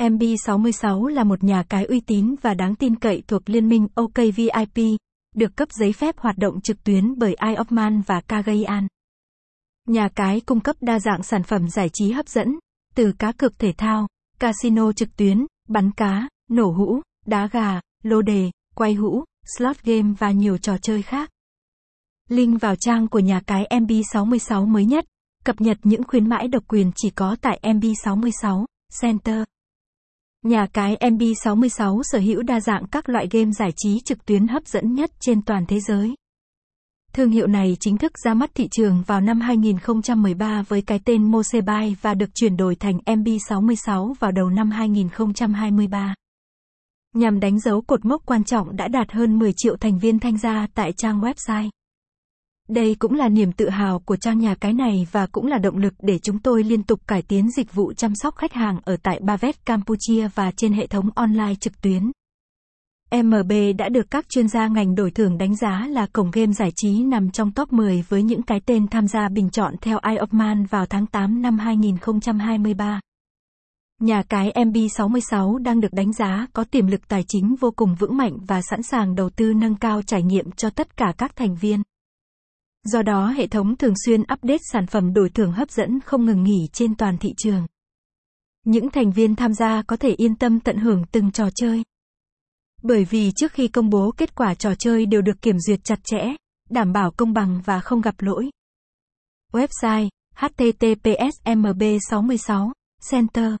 MB66 là một nhà cái uy tín và đáng tin cậy thuộc liên minh OKVIP, được cấp giấy phép hoạt động trực tuyến bởi iOfman và kagayan. Nhà cái cung cấp đa dạng sản phẩm giải trí hấp dẫn, từ cá cược thể thao, casino trực tuyến, bắn cá, nổ hũ, đá gà, lô đề, quay hũ, slot game và nhiều trò chơi khác. Link vào trang của nhà cái MB66 mới nhất, cập nhật những khuyến mãi độc quyền chỉ có tại MB66 Center. Nhà cái MB66 sở hữu đa dạng các loại game giải trí trực tuyến hấp dẫn nhất trên toàn thế giới. Thương hiệu này chính thức ra mắt thị trường vào năm 2013 với cái tên Mosebay và được chuyển đổi thành MB66 vào đầu năm 2023. Nhằm đánh dấu cột mốc quan trọng đã đạt hơn 10 triệu thành viên tham gia tại trang website. Đây cũng là niềm tự hào của trang nhà cái này và cũng là động lực để chúng tôi liên tục cải tiến dịch vụ chăm sóc khách hàng ở tại Bavet, Campuchia và trên hệ thống online trực tuyến. MB đã được các chuyên gia ngành đổi thưởng đánh giá là cổng game giải trí nằm trong top 10 với những cái tên tham gia bình chọn theo Eye of Man vào tháng 8 năm 2023. Nhà cái MB66 đang được đánh giá có tiềm lực tài chính vô cùng vững mạnh và sẵn sàng đầu tư nâng cao trải nghiệm cho tất cả các thành viên. Do đó hệ thống thường xuyên update sản phẩm đổi thưởng hấp dẫn không ngừng nghỉ trên toàn thị trường. Những thành viên tham gia có thể yên tâm tận hưởng từng trò chơi. Bởi vì trước khi công bố kết quả trò chơi đều được kiểm duyệt chặt chẽ, đảm bảo công bằng và không gặp lỗi. Website https mb66 center